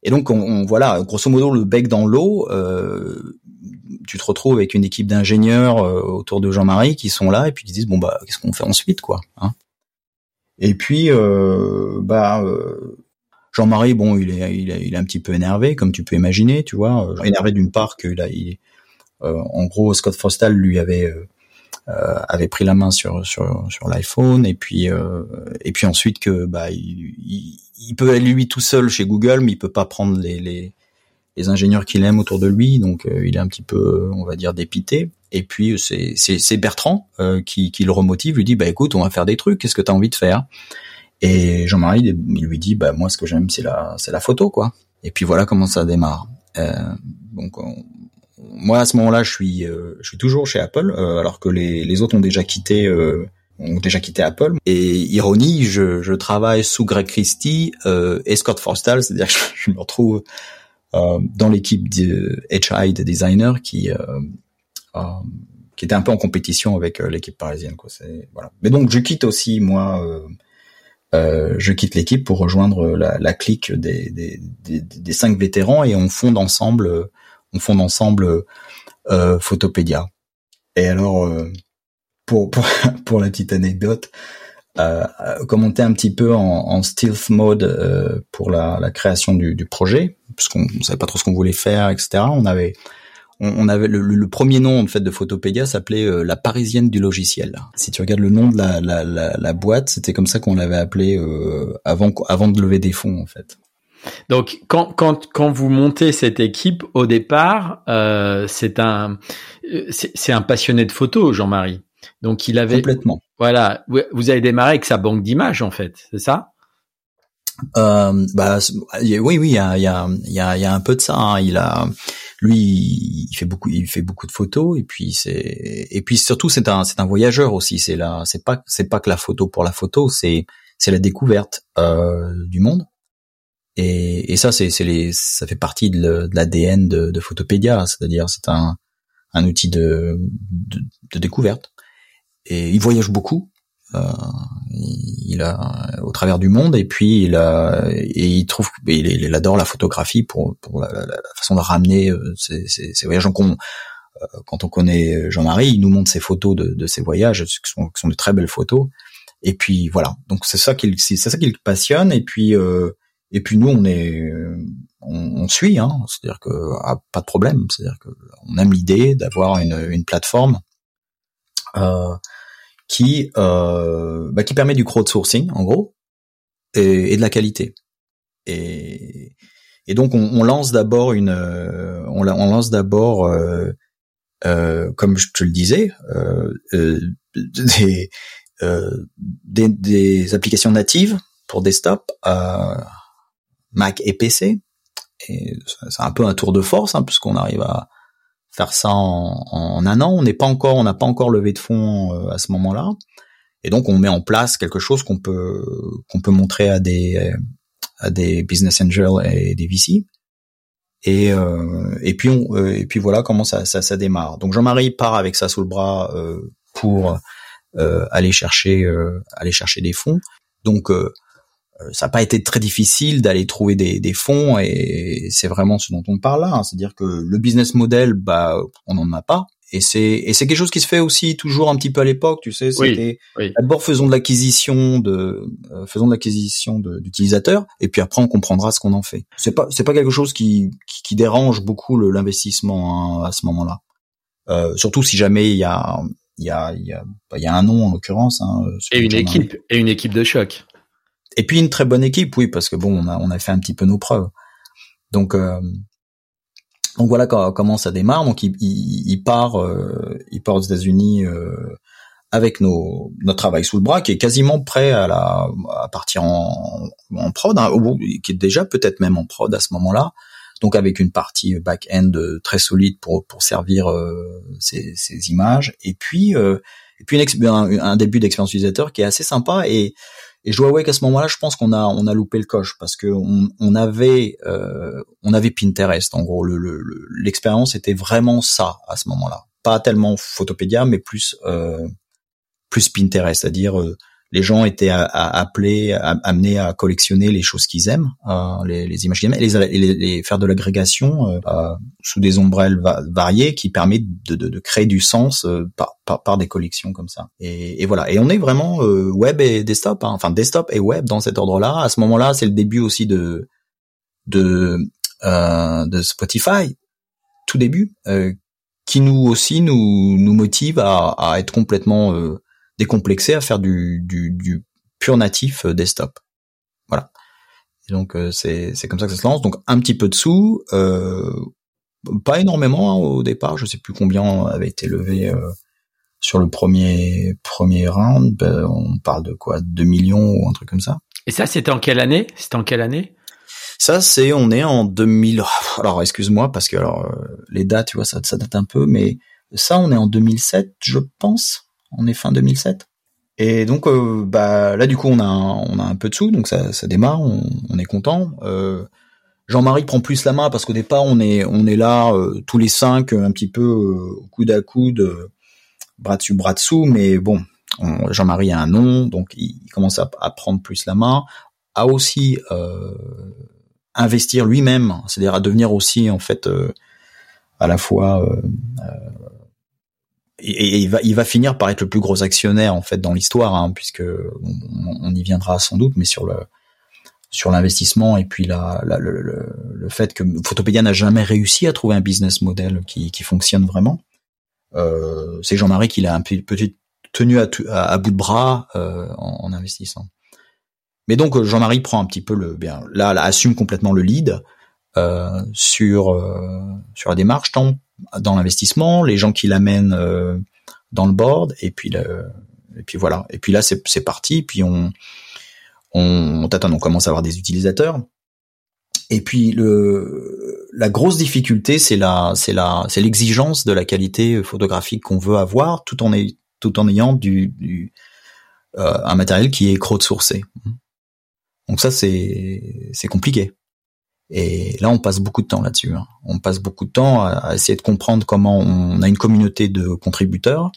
Et donc on, voilà, grosso modo le bec dans l'eau. Euh, tu te retrouves avec une équipe d'ingénieurs euh, autour de Jean-Marie qui sont là et puis qui disent bon bah qu'est-ce qu'on fait ensuite quoi. Hein? Et puis euh, bah Jean-Marie bon il est, il est un petit peu énervé comme tu peux imaginer tu vois énervé d'une part que là en gros Scott Frostal lui avait avait pris la main sur sur sur l'iPhone et puis euh, et puis ensuite que bah il, il, peut aller lui tout seul chez Google mais il peut pas prendre les les, les ingénieurs qu'il aime autour de lui. Donc euh, il est un petit peu on va dire dépité. Et puis c'est c'est c'est Bertrand qui qui le remotive lui dit bah écoute on va faire des trucs qu'est-ce que tu as envie de faire? Et Jean-Marie il lui dit bah moi ce que j'aime c'est la c'est la photo quoi. Et puis voilà comment ça démarre. Euh, donc on, moi à ce moment-là, je suis euh, je suis toujours chez Apple, euh, alors que les, les autres ont déjà quitté euh, ont déjà quitté Apple. Et ironie, je, je travaille sous Greg Christie et Scott Forstall, c'est-à-dire que je, me retrouve dans l'équipe de HI des designers qui qui était un peu en compétition avec l'équipe parisienne. Quoi. Voilà. Mais donc je quitte aussi moi. Euh, je quitte l'équipe pour rejoindre la, la clique des, des, des, des, cinq vétérans et on fonde ensemble on fonde ensemble euh, Photopédia. Et alors, euh, pour, pour, pour la petite anecdote, euh, comme on était un petit peu en, en stealth mode euh, pour la, la, création du, du projet, puisqu'on ne savait pas trop ce qu'on voulait faire, etc. On avait, on, avait le, le, premier nom en fait de Photopédia s'appelait euh, la Parisienne du logiciel. Si tu regardes le nom de la, la, la, la boîte, c'était comme ça qu'on l'avait appelé euh, avant, avant de lever des fonds en fait. Donc quand quand quand vous montez cette équipe au départ, euh, c'est un c'est un passionné de photo, Jean-Marie. Donc il avait complètement. Voilà, vous avez démarré avec sa banque d'images en fait, c'est ça? Euh, bah oui oui il y a il y a il y a, y a un peu de ça. Hein. Il a lui il fait beaucoup il fait beaucoup de photos et puis c'est et puis surtout c'est un c'est un voyageur aussi. C'est là c'est pas c'est pas que la photo pour la photo c'est c'est la découverte euh, du monde et, et ça, c'est, ça fait partie de l'ADN de, de, Photopédia, c'est-à-dire c'est un, un outil de, de, de, découverte. Et il voyage beaucoup. Euh, il a au travers du monde et puis il a et il trouve il, adore la photographie pour, pour la, la, façon de ramener euh, ces, ces, ces voyages. Donc euh, quand on connaît Jean-Marie, il nous montre ses photos de, de ses voyages, qui sont, qui sont de très belles photos. Et puis voilà, donc c'est ça qui c'est ça qui le passionne. Et puis euh, et puis nous, on est, on, suit, hein, c'est-à-dire que ah, pas de problème, c'est-à-dire que on aime l'idée d'avoir une, une plateforme euh, qui, euh, bah, qui permet du crowdsourcing en gros et, et de la qualité. Et, et donc on, on lance d'abord une, on, on lance d'abord, euh, euh, comme je te le disais, euh, euh des, des, des applications natives pour desktop. Euh, Mac et PC. Et c'est un peu un tour de force, hein, puisqu'on arrive à faire ça en, un an. On n'est pas encore, on n'a pas encore levé de fonds euh, à ce moment-là. Et donc on met en place quelque chose qu'on peut qu'on peut montrer à des à des business angels et des VC. Et euh, et puis on euh, et puis voilà comment ça ça, ça démarre. Donc Jean-Marie part avec ça sous le bras pour aller chercher aller chercher des fonds. Donc euh, ça n'a pas été très difficile d'aller trouver des, des fonds et c'est vraiment ce dont on parle là. Hein. C'est-à-dire que le business model, bah, on n'en a pas. Et c'est et c'est quelque chose qui se fait aussi toujours un petit peu à l'époque, tu sais. C'était d'abord faisons de l'acquisition de euh, faisons de l'acquisition d'utilisateurs et puis après on comprendra ce qu'on en fait. C'est pas c'est pas quelque chose qui qui, dérange beaucoup l'investissement hein, à ce moment-là. Euh, surtout si jamais il y a il y a il y a bah, y a un nom en l'occurrence. Hein, et une équipe et une équipe de choc. Et puis une très bonne équipe, oui, parce que bon, on a, on a fait un petit peu nos preuves. Donc, euh, donc voilà comment ça démarre. Donc il, il, part, euh, il part aux États-Unis euh, avec nos, notre travail sous le bras, qui est quasiment prêt à, la, à partir en, prod, hein, qui est déjà peut-être même en prod à ce moment-là. Donc avec une partie back-end très solide pour, pour servir ces, ces images. Et puis et puis un, début d'expérience utilisateur qui est assez sympa et et je dois avouer qu'à ce moment-là, je pense qu'on a on a loupé le coche parce que on, on avait euh, on avait Pinterest en gros. L'expérience le, était vraiment ça à ce moment-là. Pas tellement Photopédia, mais plus euh, plus Pinterest, c'est-à-dire euh, les gens étaient appelés, amenés à collectionner les choses qu'ils aiment, euh, les, images qu'ils aiment, et les, faire de l'agrégation euh, euh, sous des ombrelles variées qui permettent de, créer du sens par, des collections comme ça. Et, voilà. Et on est vraiment web et desktop, hein. enfin desktop et web dans cet ordre-là. À ce moment-là, c'est le début aussi de Spotify, tout début, qui nous aussi nous nous motive à, à être complètement décomplexé à faire du, du, du pur natif euh, desktop. Voilà. Et donc euh, c'est c'est comme ça que ça se lance. Donc un petit peu de sous, euh, pas énormément hein, au départ. Je sais plus combien avait été levé euh, sur le premier premier round. Ben, on parle de quoi, 2 millions ou un truc comme ça. Et ça, c'était en quelle année? C'était en quelle année? Ça, c'est, on est en 2000. Alors, excuse-moi parce que alors les dates, tu vois, ça, ça date un peu, mais ça, on est en 2007, je pense on est fin 2007. Et donc euh, bah là du coup on a un, peu de sous donc ça, démarre, on, est content. Euh, Jean-Marie prend plus la main parce qu'au départ on est là euh, tous les cinq un petit peu coude à coude, bras dessus bras dessous, mais bon Jean-Marie a un nom donc il, commence à, prendre plus la main, à aussi investir lui-même, c'est-à-dire à devenir aussi en fait à la fois et, il va il va finir par être le plus gros actionnaire en fait dans l'histoire hein, puisque on, y viendra sans doute mais sur le sur l'investissement et puis la, le, le, fait que Photopédia n'a jamais réussi à trouver un business model qui, qui fonctionne vraiment. Euh, c'est Jean-Marie qui l'a un peu tenu à, à, bout de bras euh, en, investissant. Mais donc Jean-Marie prend un petit peu le bien là, là assume complètement le lead euh, sur euh, sur la démarche. Tant dans l'investissement, les gens qui l'amènent euh, dans le board, et puis le, et puis voilà. Et puis là, c'est, parti. Puis on, on, on on commence à avoir des utilisateurs. Et puis le, la grosse difficulté, c'est la, c'est la, c'est l'exigence de la qualité photographique qu'on veut avoir, tout en, tout en ayant du, du euh, un matériel qui est crowdsourcé. Donc ça, c'est, c'est compliqué. Et là, on passe beaucoup de temps là-dessus. Hein. On passe beaucoup de temps à, essayer de comprendre comment on a une communauté de contributeurs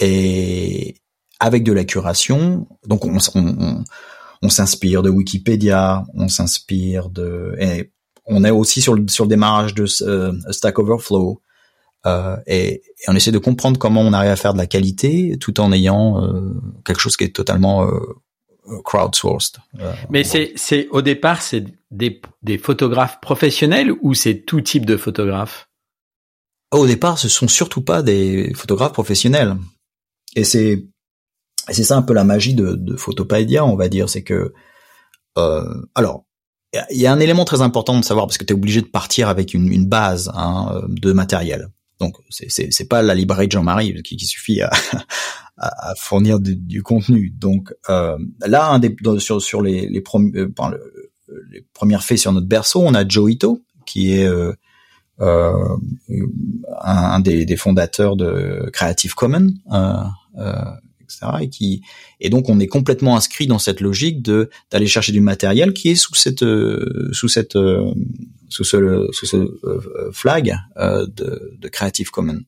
et avec de la curation. Donc, on, s'inspire de Wikipédia, on s'inspire de, et on est aussi sur le sur le démarrage de euh, Stack Overflow. Euh, et, et, on essaie de comprendre comment on arrive à faire de la qualité tout en ayant euh, quelque chose qui est totalement euh, crowdsourced. Euh, Mais c'est, c'est au départ, c'est des, des photographes professionnels ou c'est tout type de photographes? Au départ, ce sont surtout pas des photographes professionnels. Et c'est, c'est ça un peu la magie de, de on va dire, c'est que, euh, alors, il y a un élément très important de savoir parce que tu es obligé de partir avec une, une base hein, de matériel. Donc c'est c'est pas la librairie de Jean-Marie qui, suffit à, fournir du, contenu. Donc euh, là, un des, sur, sur les, les, euh, premières faits sur notre berceau, on a Joe Ito, qui est euh, un, des, des, fondateurs de Creative Commons, Et qui et donc on est complètement inscrit dans cette logique de d'aller chercher du matériel qui est sous cette sous cette ce, sous ce flag de, Creative Commons.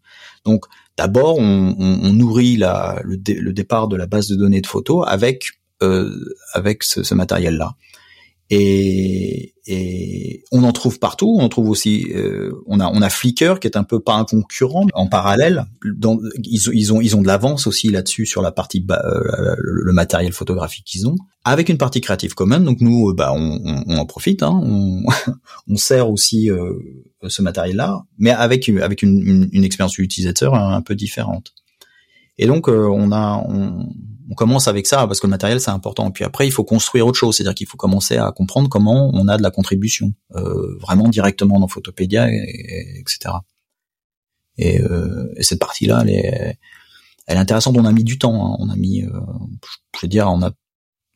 Donc D'abord, on, nourrit la, le, départ de la base de données de photos avec euh, avec ce, ce matériel-là. Et, et, on en trouve partout. On trouve aussi. Euh, on a on a Flickr qui est un peu pas un concurrent en parallèle. Dans, ils, ils ont ils ont de l'avance aussi là-dessus sur la partie euh, le, matériel photographique qu'ils ont avec une partie Creative Commons. Donc nous, euh, bah on, on, en profite. Hein, on, on sert aussi euh, ce matériel-là, mais avec avec une, une, expérience utilisateur un, peu différente. Et donc on a on commence avec ça parce que le matériel c'est important. Et puis après, il faut construire autre chose, c'est-à-dire qu'il faut commencer à comprendre comment on a de la contribution euh, vraiment directement dans Photopédia, et, etc. Et, euh, et cette partie-là, elle est, elle est intéressante. On a mis du temps. Hein. On a mis, euh, je veux dire, on a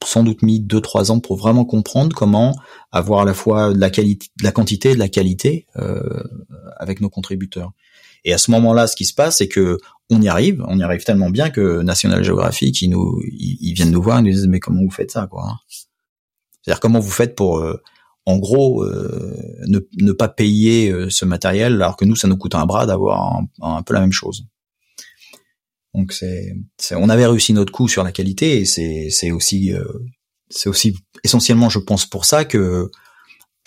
sans doute mis deux trois ans pour vraiment comprendre comment avoir à la fois de la de la quantité et de la qualité avec nos contributeurs. Et à ce moment-là, ce qui se passe, c'est que on y arrive, on y arrive tellement bien que National Geographic, ils nous, ils, viennent nous voir, ils nous disent mais comment vous faites ça, quoi hein? C'est-à-dire comment vous faites pour, euh, en gros, euh, ne, ne, pas payer euh, ce matériel alors que nous, ça nous coûte un bras d'avoir un, peu la même chose? Donc c'est, on avait réussi notre coup sur la qualité et c'est, c'est aussi, c'est aussi essentiellement, je pense, pour ça que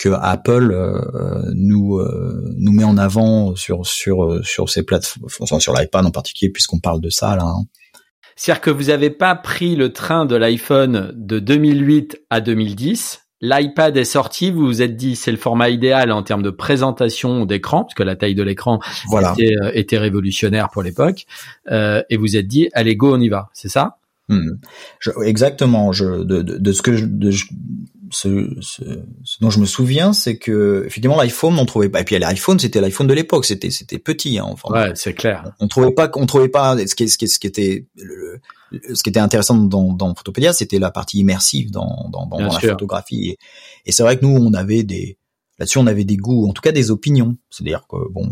que Apple euh, nous euh, nous met en avant sur sur euh, sur ces plateformes, sur l'iPad en particulier puisqu'on parle de ça là. Hein. C'est-à-dire que vous n'avez pas pris le train de l'iPhone de 2008 à 2010. L'iPad est sorti, vous vous êtes dit c'est le format idéal en termes de présentation d'écran, parce que la taille de l'écran voilà. était, était, révolutionnaire pour l'époque, euh, et vous êtes dit allez go on y va, c'est ça? Hmm. je, Exactement. Je, de, de, de, ce que je, de, ce, ce, dont je me souviens, c'est que effectivement l'iPhone, on trouvait pas. Et puis l'iPhone, c'était l'iPhone de l'époque, c'était c'était petit. Hein, enfin, ouais, c'est clair. On, trouvait pas, on trouvait pas ce qui, ce qui, ce qui était ce qui était intéressant dans, dans Photopédia, c'était la partie immersive dans dans, dans, la photographie. Et, et c'est vrai que nous, on avait des là-dessus, on avait des goûts, en tout cas des opinions. C'est-à-dire que bon,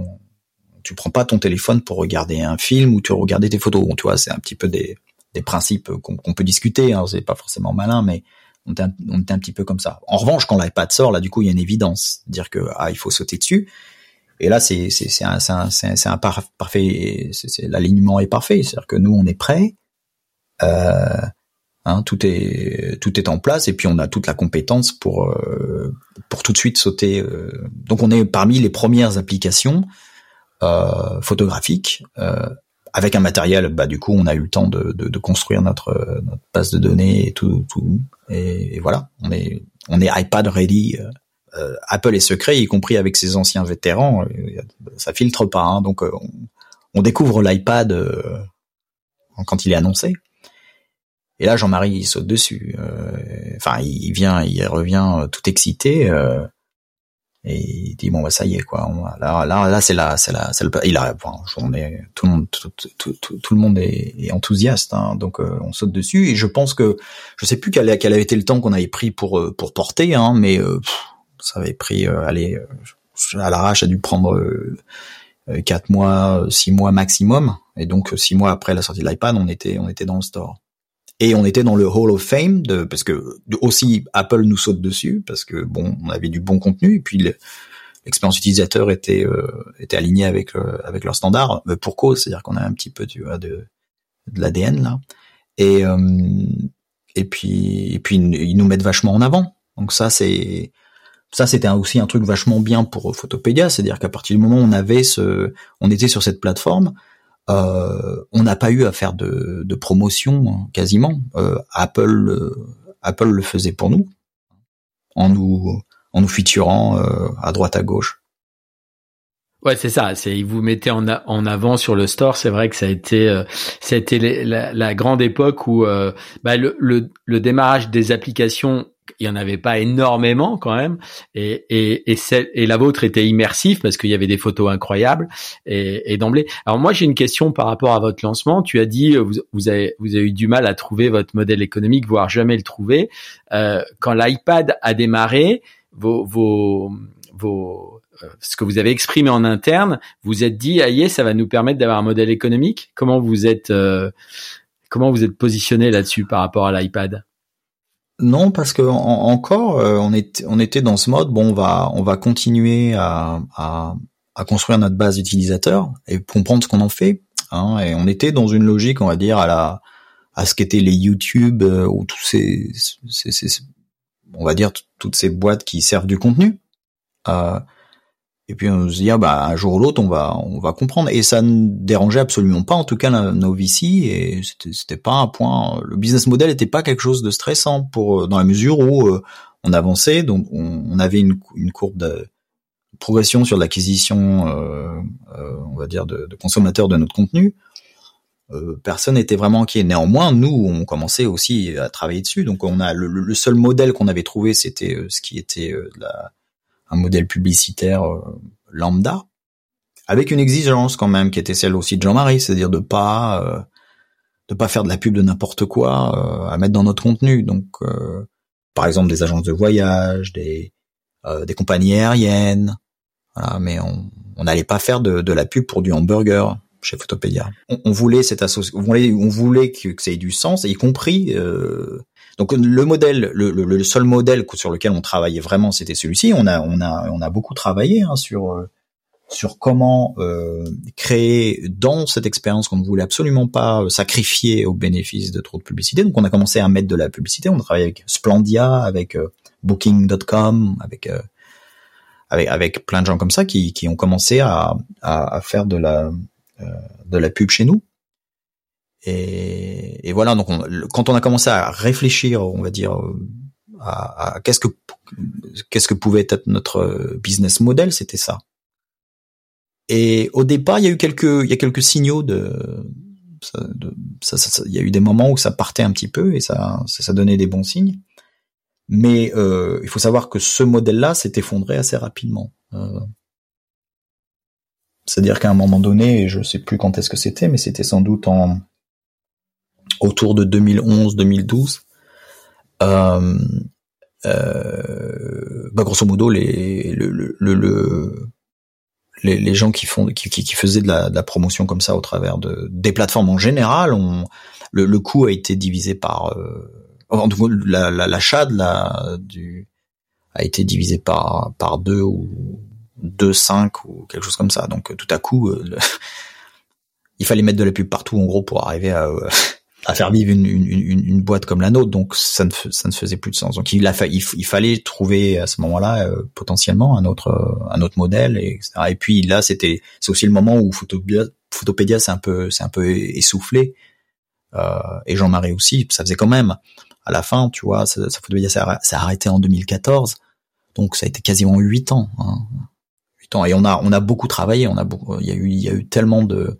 tu prends pas ton téléphone pour regarder un film ou tu regarder tes photos. tu vois, c'est un petit peu des des principes qu'on peut discuter. Hein, c'est pas forcément malin, mais on était, un, on un petit peu comme ça. En revanche, quand l'iPad sort, là, du coup, il y a une évidence, dire que ah, il faut sauter dessus. Et là, c'est c'est c'est un c'est un, parfait, l'alignement est parfait. C'est-à-dire que nous, on est prêts. Euh, hein, tout est tout est en place et puis on a toute la compétence pour euh, pour tout de suite sauter. Euh. Donc on est parmi les premières applications euh, photographiques euh, avec un matériel, bah du coup, on a eu le temps de, de, de construire notre, notre base de données et tout, tout. Et, voilà, on est on est iPad ready. Euh, euh, Apple est secret, y compris avec ses anciens vétérans. Euh, ça filtre pas, hein, donc on, on, découvre l'iPad quand il est annoncé. Et là, Jean-Marie saute dessus. Enfin, il vient, il revient tout excité et il dit bon bah ça y est quoi. Là là là c'est la c'est la c'est il a on est tout le monde tout, tout, tout, le monde est, enthousiaste hein, donc euh, on saute dessus. Et je pense que je sais plus quel, quel avait été le temps qu'on avait pris pour euh, pour porter hein, mais euh, ça avait pris allez à l'arrache a dû prendre quatre mois six mois maximum. Et donc six mois après la sortie de l'iPad on était on était dans le store et on était dans le Hall of Fame de parce que aussi Apple nous saute dessus parce que bon on avait du bon contenu et puis l'expérience utilisateur était euh, était alignée avec euh, avec leurs standards mais pour cause c'est-à-dire qu'on a un petit peu tu vois de de l'ADN là. Et euh, et puis et puis ils nous mettent vachement en avant. Donc ça c'est ça c'était aussi un truc vachement bien pour Photopédia c'est-à-dire qu'à partir du moment où on avait ce on était sur cette plateforme euh, on n'a pas eu à faire de, promotion hein, quasiment. Euh, Apple, euh, Apple le faisait pour nous, en nous en nous featurant à droite à gauche. Ouais, c'est ça. C'est ils vous mettez en, en avant sur le store. C'est vrai que ça a été, ça a été la, grande époque où bah, le, le, démarrage des applications il y en avait pas énormément quand même, et et et, celle, et la vôtre était immersif parce qu'il y avait des photos incroyables et, et d'emblée. Alors moi j'ai une question par rapport à votre lancement. Tu as dit vous, vous avez vous avez eu du mal à trouver votre modèle économique, voire jamais le trouver. Euh, quand l'iPad a démarré, vos vos vos euh, ce que vous avez exprimé en interne, vous êtes dit, ah ça va nous permettre d'avoir un modèle économique. Comment vous êtes, euh, comment vous êtes positionné là-dessus par rapport à l'iPad? Non, parce que encore, euh, on, était dans ce mode. Bon, on va, on va continuer à, à, construire notre base d'utilisateurs et comprendre ce qu'on en fait. Hein, et on était dans une logique, on va dire, à la, à ce qu'étaient les YouTube euh, ou tous ces, on va dire toutes ces boîtes qui servent du contenu. Euh, et puis on se dit ah bah un jour ou l'autre on va on va comprendre et ça ne dérangeait absolument pas en tout cas nos VC et c'était c'était pas un point le business model n'était pas quelque chose de stressant pour dans la mesure où euh, on avançait donc on, avait une, une courbe de progression sur l'acquisition euh, euh, on va dire de, de, consommateurs de notre contenu euh, personne n'était vraiment inquiet. Néanmoins, nous, on commençait aussi à travailler dessus. Donc, on a le, le seul modèle qu'on avait trouvé, c'était ce qui était la, un modèle publicitaire euh, lambda, avec une exigence quand même qui était celle aussi de Jean-Marie, c'est-à-dire de pas euh, de pas faire de la pub de n'importe quoi euh, à mettre dans notre contenu. Donc, par exemple, des agences de voyage, des des compagnies aériennes. Voilà, mais on, on n'allait pas faire de, de la pub pour du hamburger chez Photopédia. On, voulait cette association, on voulait, on voulait que, ça ait du sens, y compris. Euh, donc le modèle, le, le, seul modèle sur lequel on travaillait vraiment, c'était celui-ci. On a, on a, on a beaucoup travaillé hein, sur euh, sur comment euh, créer dans cette expérience qu'on ne voulait absolument pas sacrifier au bénéfice de trop de publicité. Donc on a commencé à mettre de la publicité. On a travaillé avec Splendia, avec euh, Booking.com, avec avec, avec plein de gens comme ça qui, qui ont commencé à, à, à faire de la, euh, de la pub chez nous. Et, et voilà, donc quand on a commencé à réfléchir, on va dire, à, à qu'est-ce que qu'est-ce que pouvait être notre business model, c'était ça. Et au départ, il y a eu quelques il y a quelques signaux de ça, ça, ça, il y a eu des moments où ça partait un petit peu et ça, ça, donnait des bons signes. Mais euh, il faut savoir que ce modèle-là s'est effondré assez rapidement. Euh, C'est-à-dire qu'à un moment donné, je sais plus quand est-ce que c'était, mais c'était sans doute en autour de 2011-2012. Euh, euh, bah grosso modo, les, le, le, le, les, gens qui font, qui, qui, faisaient de la, de la, promotion comme ça au travers de des plateformes en général, ont, le, coût a été divisé par euh, en tout cas, l'achat la, la, du a été divisé par par deux ou deux cinq ou quelque chose comme ça. Donc tout à coup, euh, il fallait mettre de la pub partout en gros pour arriver à, à faire vivre une, une, une, boîte comme la nôtre. Donc ça ne ça ne faisait plus de sens. Donc il a il, il fallait trouver à ce moment-là euh, potentiellement un autre un autre modèle et. Et puis là c'était c'est aussi le moment où Photopédia Photopédia c'est un peu c'est un peu essoufflé. Euh, et Jean-Marie aussi, ça faisait quand même à la fin, tu vois, ça, ça, ça, ça a arrêté en 2014, donc ça a été quasiment huit ans. Hein. 8 ans. Et on a on a beaucoup travaillé, on a beaucoup, il y a eu il y a eu tellement de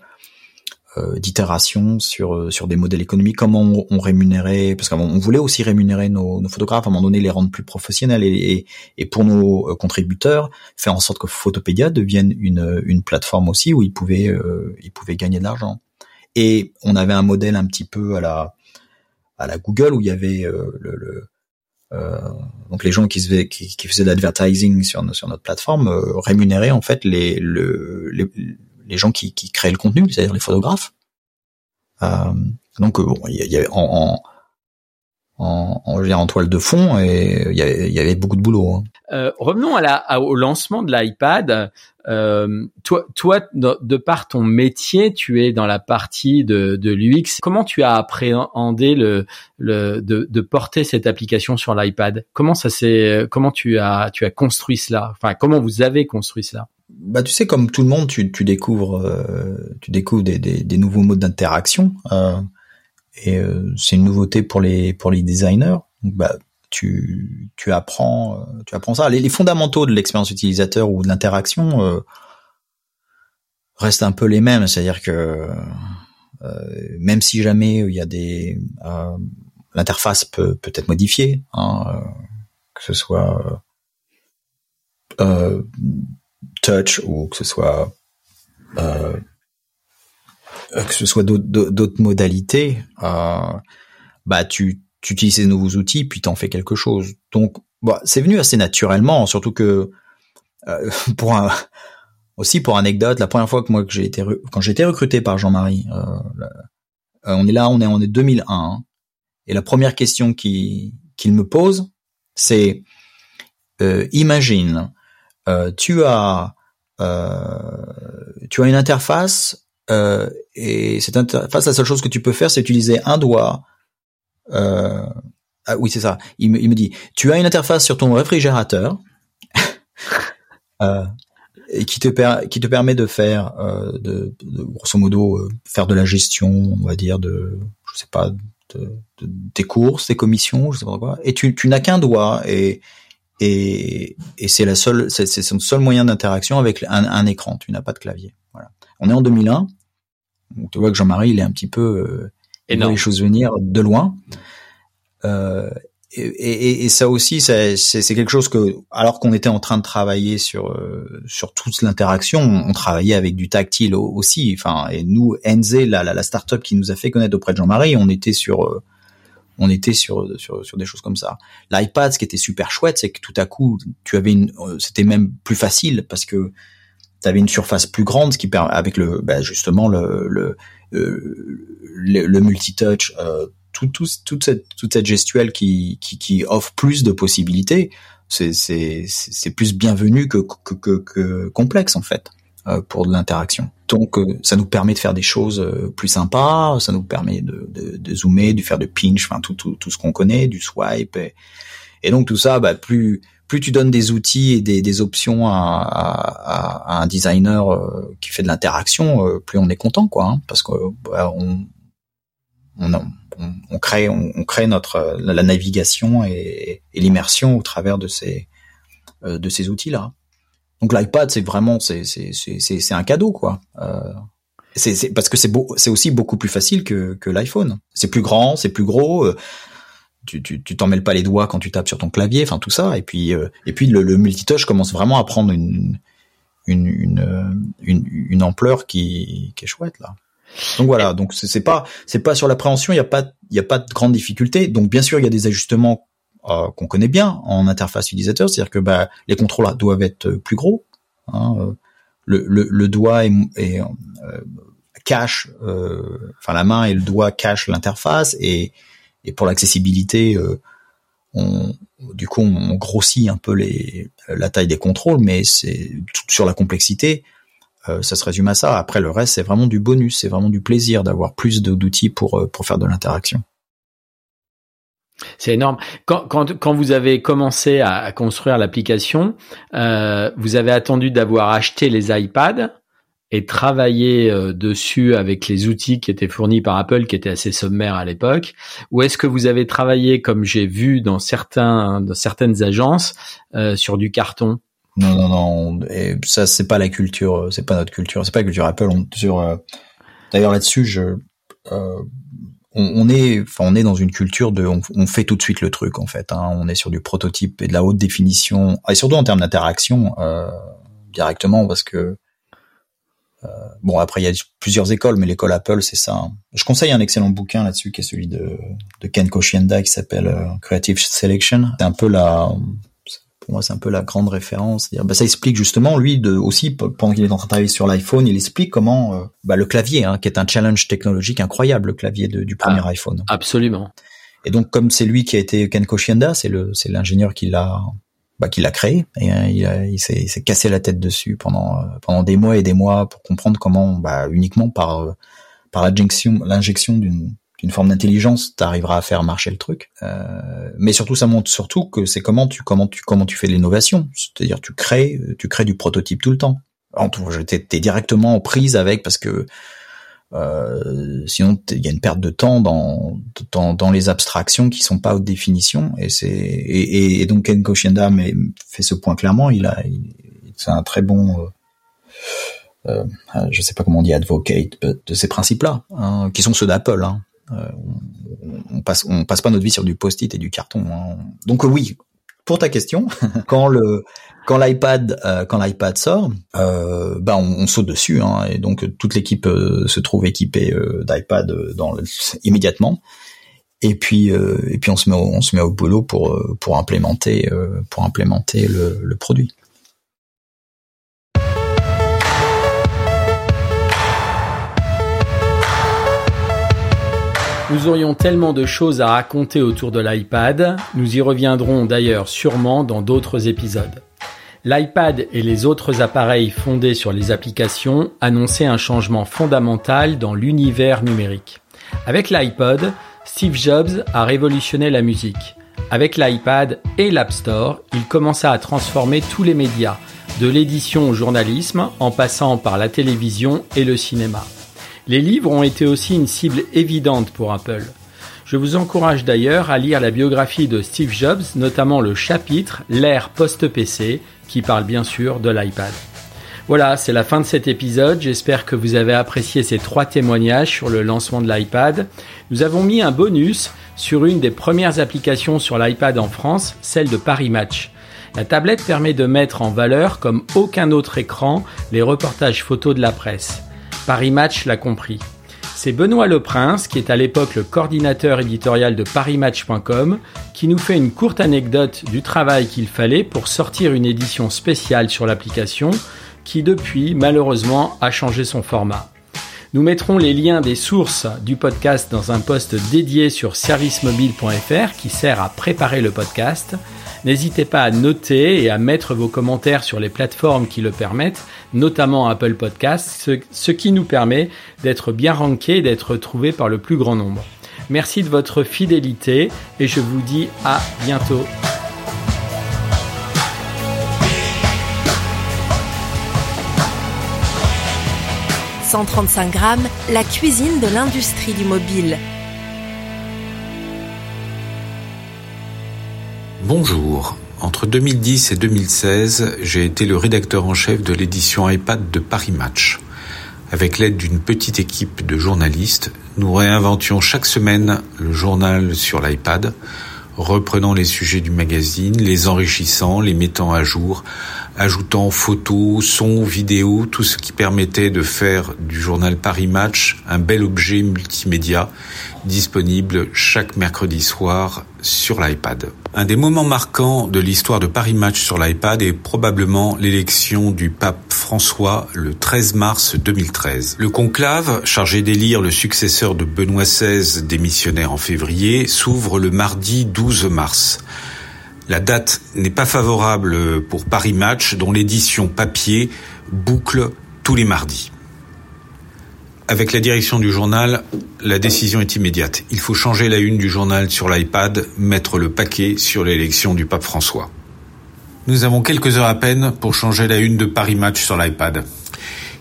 euh, d'itérations sur euh, sur des modèles économiques, comment on, on rémunérait, parce qu'on voulait aussi rémunérer nos, photographes, à un moment donné les rendre plus professionnels et, et, pour nos euh, contributeurs, faire en sorte que Photopédia devienne une, une plateforme aussi où ils pouvaient ils pouvaient gagner de l'argent. Et on avait un modèle un petit peu à la à la Google où il y avait euh, le, le euh, donc les gens qui, se, qui, qui faisaient de l'advertising sur, sur notre plateforme euh, rémunéraient en fait les, le, les, les gens qui, qui le contenu, c'est-à-dire les photographes. Euh, donc bon, il y, avait en, en, en, en, en toile de fond et il y avait, y avait beaucoup de boulot. Hein. Euh, revenons à la, au lancement de l'iPad. Euh, toi, toi, de, par ton métier, tu es dans la partie de, de l'UX. Comment tu as appréhendé le, le de, de porter cette application sur l'iPad? Comment ça s'est, comment tu as, tu as construit cela? Enfin, comment vous avez construit cela? Bah tu sais comme tout le monde tu, tu découvres euh, tu découvres des, des, nouveaux modes d'interaction euh, et euh, c'est une nouveauté pour les pour les designers donc, bah tu, tu apprends, tu apprends ça. Les, les fondamentaux de l'expérience utilisateur ou de l'interaction restent un peu les mêmes, c'est-à-dire que même si jamais il y a des, l'interface peut peut être modifiée, hein, que ce soit touch ou que ce soit que ce soit d'autres modalités, bah tu utilises ces nouveaux outils, puis t'en fais quelque chose. Donc, bah, c'est venu assez naturellement, surtout que euh, pour aussi pour anecdote, la première fois que moi que j'ai été quand j'ai été recruté par Jean-Marie, euh, euh, on est là, on est en 2001, hein. et la première question qu'il me pose, c'est imagine, tu as tu as une interface et cette interface, la seule chose que tu peux faire, c'est utiliser un doigt euh, ah oui, c'est ça. Il me, dit, tu as une interface sur ton réfrigérateur euh, et qui te, permet de faire, euh, de, de, grosso modo, euh, faire de la gestion, on va dire, de, je sais pas, de, de tes courses, tes commissions, je sais pas quoi. Et tu n'as qu'un doigt et et, et c'est la seule, c'est, c'est son seul moyen d'interaction avec un, un écran. Tu n'as pas de clavier. Voilà. On est en 2001. Donc, tu vois que Jean-Marie, il est un petit peu euh, et les choses venir de loin. Euh, et, et, et, ça aussi, c'est quelque chose que, alors qu'on était en train de travailler sur euh, sur toute l'interaction, on, travaillait avec du tactile aussi. Enfin, et nous, Enze, la, la, la start-up qui nous a fait connaître auprès de Jean-Marie, on était sur euh, on était sur, sur sur des choses comme ça. L'iPad, ce qui était super chouette, c'est que tout à coup, tu avais une, c'était même plus facile parce que avais une surface plus grande, ce qui permet avec le bah, justement le le, le, le multitouch, tout, tout, toute cette toute cette gestuelle qui, qui, qui offre plus de possibilités, c'est c'est c'est plus bienvenu que que, que, que complexe en fait pour de l'interaction. Donc ça nous permet de faire des choses plus sympas, ça nous permet de, de, de zoomer, de faire de pinch, enfin tout, tout, tout ce qu'on connaît, du swipe. Et, et donc tout ça, bah, plus plus tu donnes des outils et des, des options à, à, à, un designer euh, qui fait de l'interaction, euh, plus on est content, quoi, hein, parce que bah, on, on, on, crée on, crée notre la, navigation et, et l'immersion au travers de ces euh, de ces outils là. Donc l'iPad c'est vraiment c'est c'est c'est c'est un cadeau quoi. Euh, c'est parce que c'est beau c'est aussi beaucoup plus facile que que l'iPhone. C'est plus grand, c'est plus gros tu tu tu t'en pas les doigts quand tu tapes sur ton clavier, enfin tout ça. Et puis euh, et puis le, le multitouch commence vraiment à prendre une une une, euh, une, une ampleur qui qui est chouette là. Donc voilà, donc c'est pas c'est pas sur l'appréhension, il y a pas il y a pas de grande difficulté. Donc bien sûr, il y a des ajustements euh, qu'on connaît bien en interface utilisateur, c'est-à-dire que bah, les contrôles doivent être plus gros. Hein, le, le, le, doigt est, est cache, enfin la main et le doigt cachent l'interface et et pour l'accessibilité, euh, on, du coup, on grossit un peu les, la taille des contrôles, mais c'est sur la complexité, euh, ça se résume à ça. Après, le reste, c'est vraiment du bonus, c'est vraiment du plaisir d'avoir plus d'outils pour euh, pour faire de l'interaction. C'est énorme. Quand, quand, quand, vous avez commencé à, construire l'application, euh, vous avez attendu d'avoir acheté les iPads et travailler euh, dessus avec les outils qui étaient fournis par Apple, qui étaient assez sommaires à l'époque, ou est-ce que vous avez travaillé, comme j'ai vu dans certains, dans certaines agences, euh, sur du carton? Non, non, non. Et ça, c'est pas la culture, c'est pas notre culture, c'est pas la culture Apple. On, sur, euh, d'ailleurs, là-dessus, je, euh, on, est, enfin, on est dans une culture de, on, fait tout de suite le truc en fait. Hein. On est sur du prototype et de la haute définition, et surtout en termes d'interaction directement, parce que euh, bon, après, il y a plusieurs écoles, mais l'école Apple, c'est ça. Hein. Je conseille un excellent bouquin là-dessus, qui est celui de, de Ken Koshienda, qui s'appelle euh, Creative Selection. C'est un peu la, pour moi, c'est un peu la grande référence. Bah, ça explique justement, lui, de, aussi, pendant qu'il est en train de travailler sur l'iPhone, il explique comment euh, bah, le clavier, hein, qui est un challenge technologique incroyable, le clavier du premier ah, iPhone. Absolument. Et donc, comme c'est lui qui a été Ken Koshienda, c'est le, c'est l'ingénieur qui l'a bah, qu'il a créé et euh, il, il s'est cassé la tête dessus pendant euh, pendant des mois et des mois pour comprendre comment bah, uniquement par euh, par l'injection l'injection d'une d'une forme d'intelligence t'arriveras à faire marcher le truc euh, mais surtout ça montre surtout que c'est comment tu comment tu comment tu fais l'innovation c'est-à-dire tu crées tu crées du prototype tout le temps en tout t'es directement en prise avec parce que euh, sinon, il y a une perte de temps dans, dans, dans les abstractions qui sont pas haute définition. Et c'est et, et, donc Ken Koshienda fait ce point clairement. Il a, c'est un très bon, euh, euh, je sais pas comment on dit advocate de ces principes-là, hein, qui sont ceux d'Apple. Hein. Euh, on, on, passe, on passe pas notre vie sur du post-it et du carton. Hein. Donc oui, pour ta question, quand le quand l'iPad euh, quand l'iPad sort, euh, bah on, saute dessus hein, et donc toute l'équipe euh, se trouve équipée euh, d'iPad dans immédiatement. Et puis et puis on se met au, on se met au boulot pour pour implémenter pour implémenter le, le produit. Nous aurions tellement de choses à raconter autour de l'iPad, nous y reviendrons d'ailleurs sûrement dans d'autres épisodes. L'iPad et les autres appareils fondés sur les applications annonçaient un changement fondamental dans l'univers numérique. Avec l'iPod, Steve Jobs a révolutionné la musique. Avec l'iPad et l'App Store, il commença à transformer tous les médias, de l'édition au journalisme, en passant par la télévision et le cinéma. Les livres ont été aussi une cible évidente pour Apple. Je vous encourage d'ailleurs à lire la biographie de Steve Jobs, notamment le chapitre L'ère post-PC, qui parle bien sûr de l'iPad. Voilà, c'est la fin de cet épisode. J'espère que vous avez apprécié ces trois témoignages sur le lancement de l'iPad. Nous avons mis un bonus sur une des premières applications sur l'iPad en France, celle de Paris Match. La tablette permet de mettre en valeur, comme aucun autre écran, les reportages photos de la presse. Paris Match l'a compris. C'est Benoît Leprince, qui est à l'époque le coordinateur éditorial de parismatch.com, qui nous fait une courte anecdote du travail qu'il fallait pour sortir une édition spéciale sur l'application qui depuis malheureusement a changé son format. Nous mettrons les liens des sources du podcast dans un post dédié sur servicemobile.fr qui sert à préparer le podcast. N'hésitez pas à noter et à mettre vos commentaires sur les plateformes qui le permettent, notamment Apple Podcasts, ce, qui nous permet d'être bien rankés et d'être trouvés par le plus grand nombre. Merci de votre fidélité et je vous dis à bientôt. 135 grammes, la cuisine de l'industrie du mobile. Bonjour. Entre 2010 et 2016, j'ai été le rédacteur en chef de l'édition iPad de Paris Match. Avec l'aide d'une petite équipe de journalistes, nous réinventions chaque semaine le journal sur l'iPad, reprenant les sujets du magazine, les enrichissant, les mettant à jour, ajoutant photos, sons, vidéos, tout ce qui permettait de faire du journal Paris Match un bel objet multimédia disponible chaque mercredi soir sur l'iPad. Un des moments marquants de l'histoire de Paris Match sur l'iPad est probablement l'élection du pape François le 13 mars 2013. Le conclave, chargé d'élire le successeur de Benoît XVI démissionnaire en février, s'ouvre le mardi 12 mars. La date n'est pas favorable pour Paris Match, dont l'édition papier boucle tous les mardis. Avec la direction du journal, la décision est immédiate. Il faut changer la une du journal sur l'iPad, mettre le paquet sur l'élection du pape François. Nous avons quelques heures à peine pour changer la une de Paris Match sur l'iPad.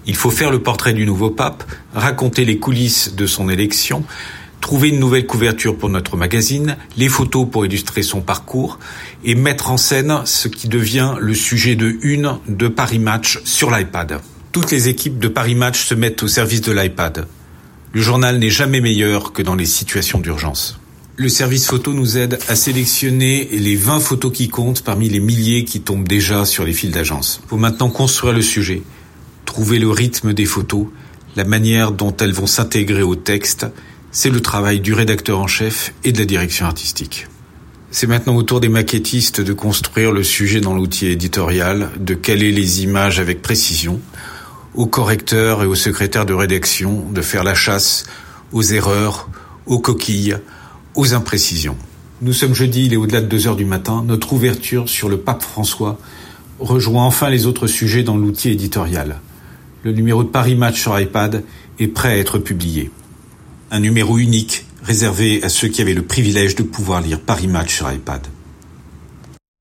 Il faut faire le portrait du nouveau pape, raconter les coulisses de son élection, trouver une nouvelle couverture pour notre magazine, les photos pour illustrer son parcours et mettre en scène ce qui devient le sujet de une de Paris Match sur l'iPad. Toutes les équipes de Paris Match se mettent au service de l'iPad. Le journal n'est jamais meilleur que dans les situations d'urgence. Le service photo nous aide à sélectionner les 20 photos qui comptent parmi les milliers qui tombent déjà sur les fils d'agence. Il faut maintenant construire le sujet, trouver le rythme des photos, la manière dont elles vont s'intégrer au texte c'est le travail du rédacteur en chef et de la direction artistique. C'est maintenant au tour des maquettistes de construire le sujet dans l'outil éditorial, de caler les images avec précision, aux correcteurs et aux secrétaires de rédaction de faire la chasse aux erreurs, aux coquilles, aux imprécisions. Nous sommes jeudi, il est au-delà de 2 heures du matin. Notre ouverture sur le pape François rejoint enfin les autres sujets dans l'outil éditorial. Le numéro de Paris Match sur iPad est prêt à être publié un numéro unique réservé à ceux qui avaient le privilège de pouvoir lire Paris Match sur iPad.